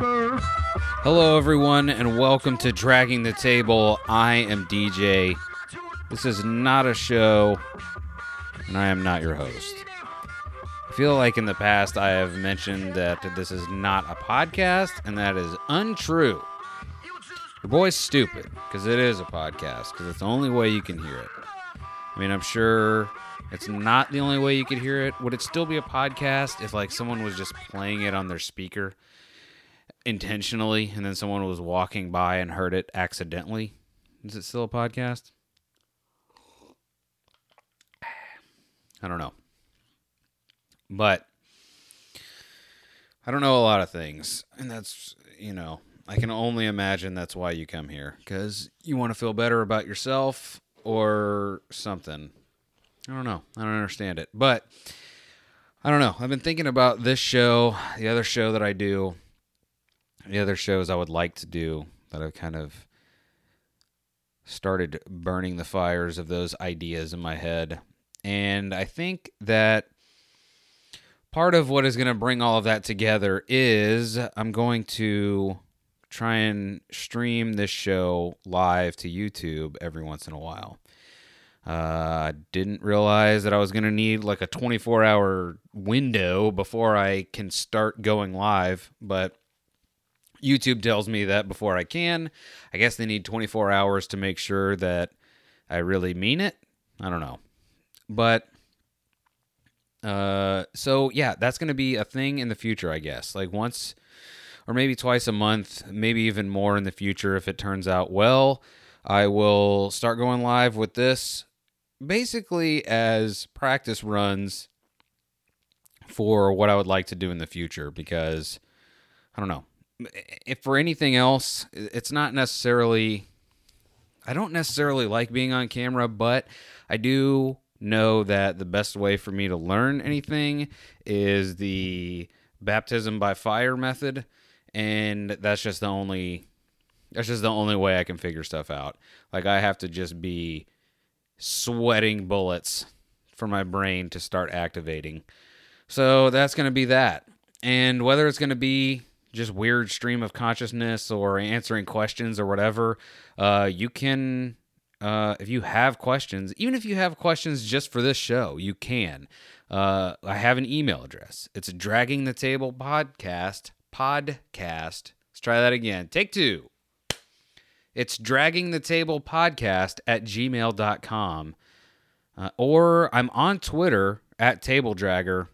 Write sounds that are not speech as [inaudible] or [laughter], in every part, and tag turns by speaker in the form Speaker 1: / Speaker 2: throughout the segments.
Speaker 1: Hello, everyone, and welcome to Dragging the Table. I am DJ. This is not a show, and I am not your host. I feel like in the past I have mentioned that this is not a podcast, and that is untrue. Your boy's stupid because it is a podcast because it's the only way you can hear it. I mean, I'm sure it's not the only way you could hear it. Would it still be a podcast if like someone was just playing it on their speaker intentionally and then someone was walking by and heard it accidentally? Is it still a podcast? I don't know. But I don't know a lot of things. And that's, you know, I can only imagine that's why you come here because you want to feel better about yourself or something. I don't know. I don't understand it. But I don't know. I've been thinking about this show, the other show that I do, the other shows I would like to do that I've kind of started burning the fires of those ideas in my head. And I think that part of what is going to bring all of that together is I'm going to try and stream this show live to YouTube every once in a while. Uh, I didn't realize that I was going to need like a 24 hour window before I can start going live, but YouTube tells me that before I can. I guess they need 24 hours to make sure that I really mean it. I don't know. But uh so yeah, that's going to be a thing in the future, I guess. Like once or maybe twice a month, maybe even more in the future if it turns out well. I will start going live with this basically as practice runs for what I would like to do in the future because I don't know. If eh, eh, for anything else, it's not necessarily I don't necessarily like being on camera, but I do know that the best way for me to learn anything is the baptism by fire method and that's just the only that's just the only way I can figure stuff out. Like I have to just be sweating bullets for my brain to start activating. So that's going to be that. And whether it's going to be just weird stream of consciousness or answering questions or whatever, uh, you can, uh, if you have questions, even if you have questions just for this show, you can. Uh, I have an email address. It's dragging the table podcast podcast. Let's try that again. Take two. It's dragging the table podcast at gmail.com. Uh, or I'm on Twitter at table dragger.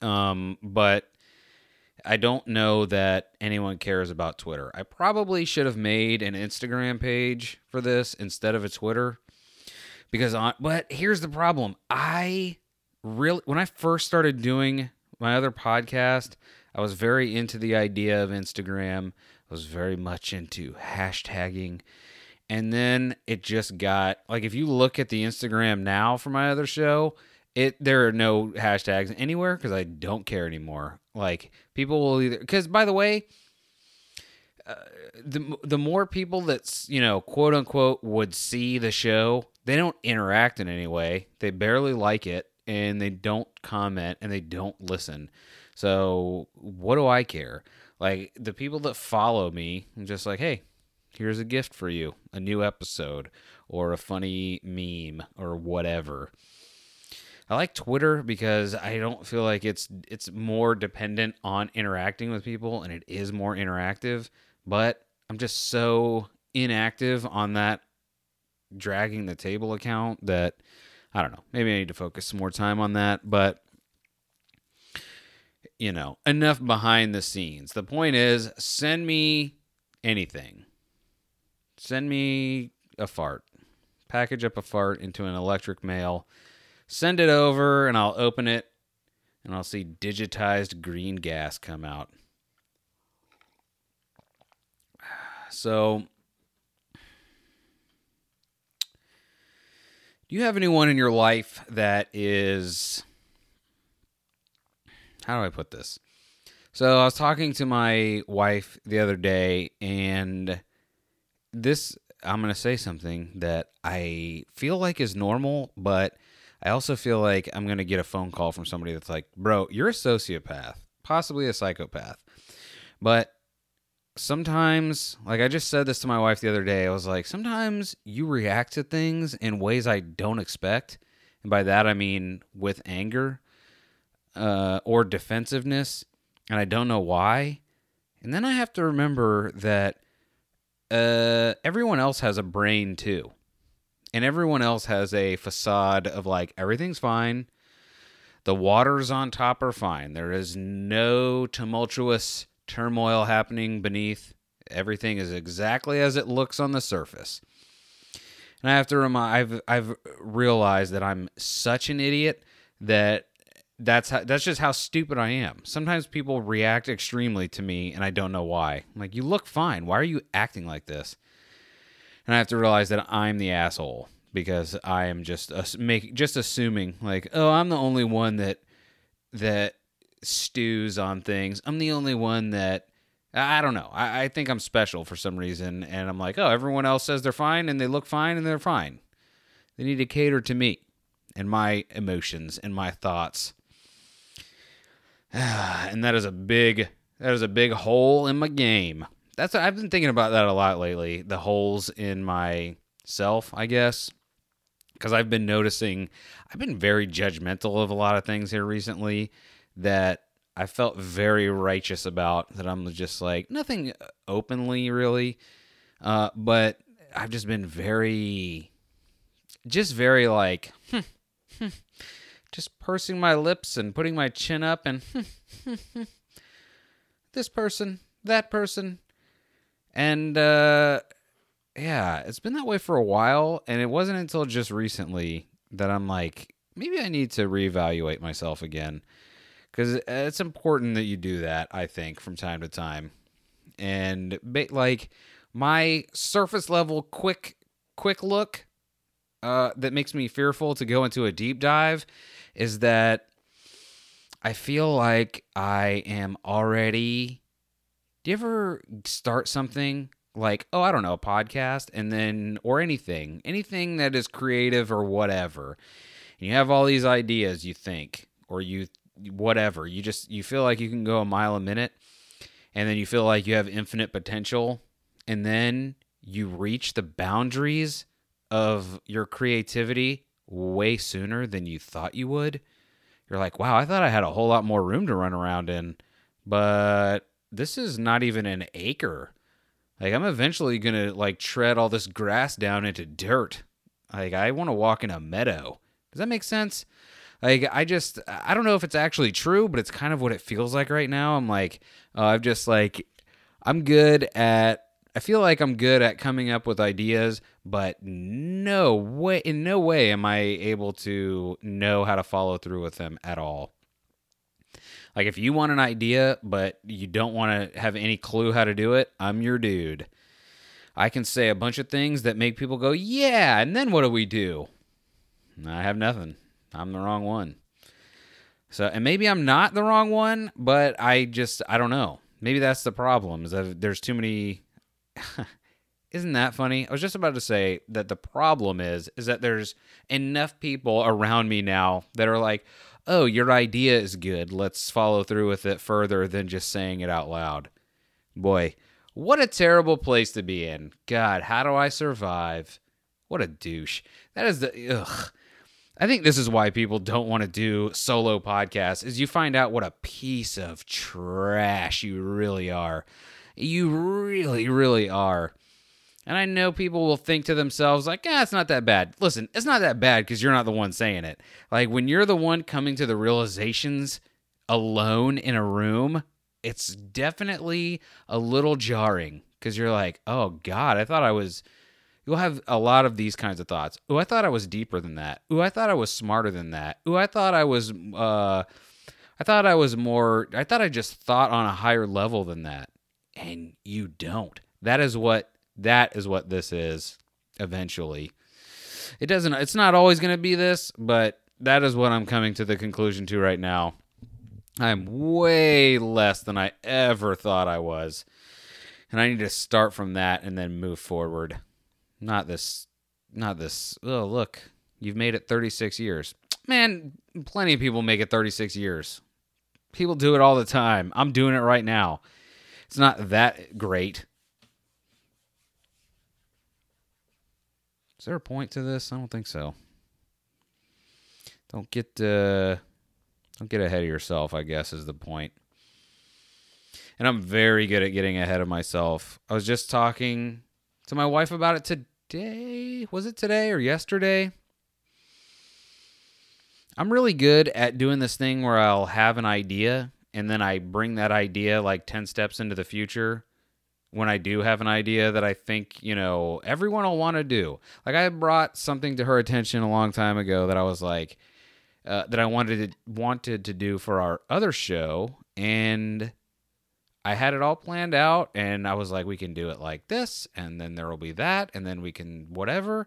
Speaker 1: Um, but I don't know that anyone cares about Twitter. I probably should have made an Instagram page for this instead of a Twitter because on but here's the problem. I really when I first started doing my other podcast, I was very into the idea of Instagram. I was very much into hashtagging. And then it just got like if you look at the Instagram now for my other show, it there are no hashtags anywhere because I don't care anymore. Like people will either because by the way, uh, the the more people that's you know quote unquote would see the show, they don't interact in any way. They barely like it and they don't comment and they don't listen. So what do I care? Like the people that follow me, I'm just like, hey, here's a gift for you, a new episode or a funny meme or whatever. I like Twitter because I don't feel like it's it's more dependent on interacting with people and it is more interactive, but I'm just so inactive on that dragging the table account that I don't know. Maybe I need to focus some more time on that, but you know, enough behind the scenes. The point is, send me anything. Send me a fart. Package up a fart into an electric mail. Send it over, and I'll open it, and I'll see digitized green gas come out. [sighs] So, do you have anyone in your life that is how do I put this? So I was talking to my wife the other day, and this I'm gonna say something that I feel like is normal, but I also feel like I'm gonna get a phone call from somebody that's like, "Bro, you're a sociopath, possibly a psychopath." But sometimes, like I just said this to my wife the other day, I was like, sometimes you react to things in ways I don't expect. And by that, I mean with anger uh, or defensiveness. And I don't know why. And then I have to remember that uh, everyone else has a brain too. And everyone else has a facade of like, everything's fine. The waters on top are fine. There is no tumultuous turmoil happening beneath. Everything is exactly as it looks on the surface. And I have to remind I've I've realized that I'm such an idiot that that's how, that's just how stupid I am. Sometimes people react extremely to me and I don't know why. I'm like, "You look fine. Why are you acting like this?" And I have to realize that I'm the asshole because I am just uh, make just assuming like, "Oh, I'm the only one that that stews on things. I'm the only one that I don't know. I, I think I'm special for some reason, and I'm like, oh, everyone else says they're fine, and they look fine, and they're fine. They need to cater to me and my emotions and my thoughts. [sighs] and that is a big that is a big hole in my game. That's I've been thinking about that a lot lately. The holes in my self, I guess, because I've been noticing I've been very judgmental of a lot of things here recently that I felt very righteous about. That I'm just like nothing openly really, uh, but I've just been very, just very like, hmm, hmm, just pursing my lips and putting my chin up and hmm, this person, that person, and uh, yeah, it's been that way for a while, and it wasn't until just recently that I'm like, maybe I need to reevaluate myself again because it's important that you do that. I think from time to time, and like my surface level quick quick look uh, that makes me fearful to go into a deep dive is that I feel like I am already. Do you ever start something like, oh, I don't know, a podcast, and then, or anything, anything that is creative or whatever, and you have all these ideas you think, or you whatever. You just you feel like you can go a mile a minute and then you feel like you have infinite potential and then you reach the boundaries of your creativity way sooner than you thought you would. You're like, "Wow, I thought I had a whole lot more room to run around in." But this is not even an acre. Like I'm eventually to like tread all this grass down into dirt. Like I want to walk in a meadow. Does that make sense? Like I just I don't know if it's actually true, but it's kind of what it feels like right now. I'm like uh, I'm just like I'm good at I feel like I'm good at coming up with ideas, but no way in no way am I able to know how to follow through with them at all. Like if you want an idea but you don't want to have any clue how to do it, I'm your dude. I can say a bunch of things that make people go, "Yeah," and then what do we do? I have nothing. I'm the wrong one. So, and maybe I'm not the wrong one, but I just I don't know. Maybe that's the problem. Is that there's too many. [laughs] Isn't that funny? I was just about to say that the problem is is that there's enough people around me now that are like, "Oh, your idea is good. Let's follow through with it further than just saying it out loud." Boy, what a terrible place to be in. God, how do I survive? What a douche. That is the ugh. I think this is why people don't want to do solo podcasts is you find out what a piece of trash you really are. You really really are. And I know people will think to themselves like, "Ah, it's not that bad." Listen, it's not that bad cuz you're not the one saying it. Like when you're the one coming to the realizations alone in a room, it's definitely a little jarring cuz you're like, "Oh god, I thought I was you'll have a lot of these kinds of thoughts. Oh, I thought I was deeper than that. Oh, I thought I was smarter than that. Oh, I thought I was uh I thought I was more I thought I just thought on a higher level than that. And you don't. That is what that is what this is eventually. It doesn't it's not always going to be this, but that is what I'm coming to the conclusion to right now. I'm way less than I ever thought I was. And I need to start from that and then move forward. Not this. Not this. Oh, look. You've made it 36 years. Man, plenty of people make it 36 years. People do it all the time. I'm doing it right now. It's not that great. Is there a point to this? I don't think so. Don't get uh, don't get ahead of yourself. I guess is the point. And I'm very good at getting ahead of myself. I was just talking to my wife about it today. Was it today or yesterday? I'm really good at doing this thing where I'll have an idea and then I bring that idea like 10 steps into the future when I do have an idea that I think, you know, everyone will want to do. Like I brought something to her attention a long time ago that I was like uh, that I wanted to, wanted to do for our other show and I had it all planned out and I was like we can do it like this and then there will be that and then we can whatever.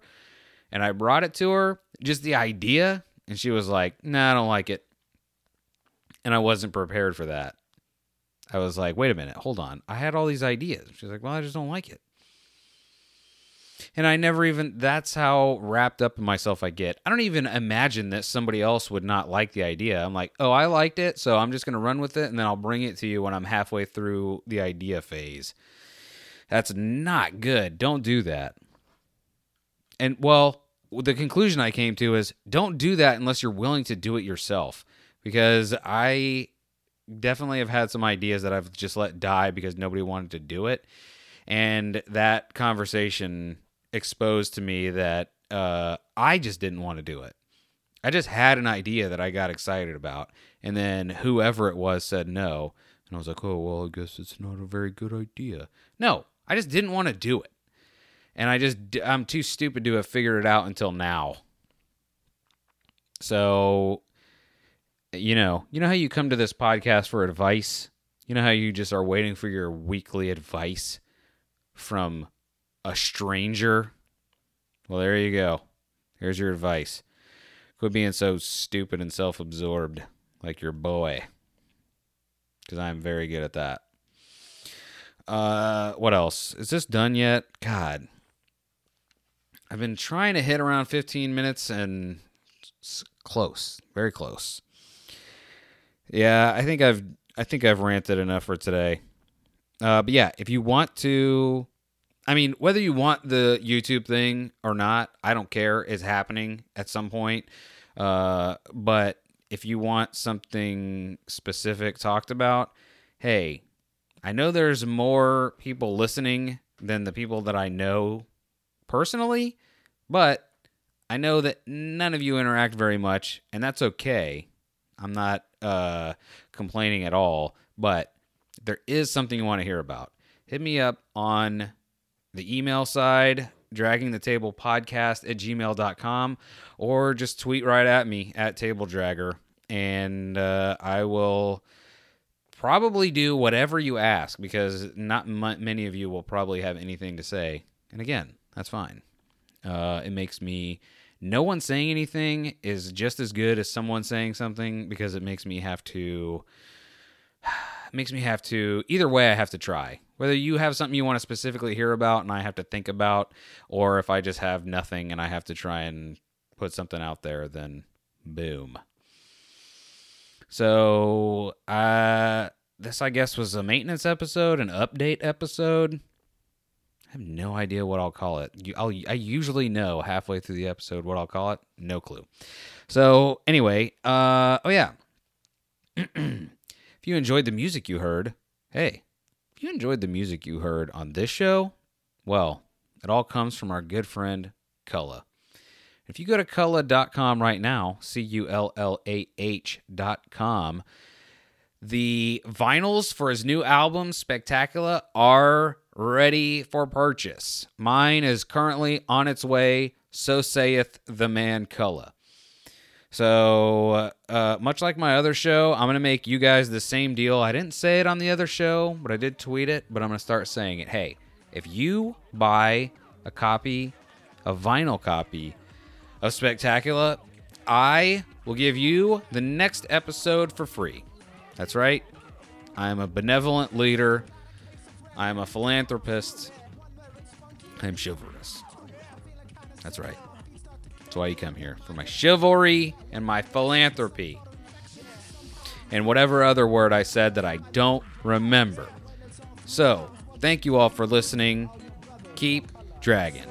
Speaker 1: And I brought it to her, just the idea, and she was like, "Nah, I don't like it." And I wasn't prepared for that. I was like, wait a minute, hold on. I had all these ideas. She's like, well, I just don't like it. And I never even, that's how wrapped up in myself I get. I don't even imagine that somebody else would not like the idea. I'm like, oh, I liked it, so I'm just going to run with it, and then I'll bring it to you when I'm halfway through the idea phase. That's not good. Don't do that. And, well, the conclusion I came to is don't do that unless you're willing to do it yourself because I definitely have had some ideas that I've just let die because nobody wanted to do it. And that conversation exposed to me that uh, I just didn't want to do it. I just had an idea that I got excited about. And then whoever it was said no. And I was like, oh, well, I guess it's not a very good idea. No, I just didn't want to do it. And I just, I'm too stupid to have figured it out until now. So you know, you know how you come to this podcast for advice? You know how you just are waiting for your weekly advice from a stranger? Well, there you go. Here's your advice. Quit being so stupid and self absorbed like your boy. Because I'm very good at that. Uh, what else? Is this done yet? God. I've been trying to hit around 15 minutes and close. Very close. Yeah, I think I've I think I've ranted enough for today. Uh, but yeah, if you want to, I mean, whether you want the YouTube thing or not, I don't care. It's happening at some point. Uh, but if you want something specific talked about, hey, I know there's more people listening than the people that I know personally, but I know that none of you interact very much, and that's okay. I'm not uh, complaining at all, but there is something you want to hear about. Hit me up on the email side, dragging the table podcast at gmail.com, or just tweet right at me at table dragger, and uh, I will probably do whatever you ask because not m- many of you will probably have anything to say. And again, that's fine. Uh, it makes me no one saying anything is just as good as someone saying something because it makes me have to [sighs] makes me have to either way I have to try. Whether you have something you want to specifically hear about and I have to think about or if I just have nothing and I have to try and put something out there then boom. So, uh this I guess was a maintenance episode, an update episode. I have no idea what I'll call it. I'll, I usually know halfway through the episode what I'll call it. No clue. So anyway, uh, oh yeah. [clears throat] if you enjoyed the music you heard, hey, if you enjoyed the music you heard on this show, well, it all comes from our good friend Cullah. If you go to Cullah.com right now, C U L L A H.com, the vinyls for his new album, Spectacular, are ready for purchase. Mine is currently on its way, so saith the man Cullah. So, uh, much like my other show, I'm going to make you guys the same deal. I didn't say it on the other show, but I did tweet it, but I'm going to start saying it. Hey, if you buy a copy, a vinyl copy of Spectacular, I will give you the next episode for free. That's right. I'm a benevolent leader I am a philanthropist. I am chivalrous. That's right. That's why you come here for my chivalry and my philanthropy. And whatever other word I said that I don't remember. So, thank you all for listening. Keep dragging.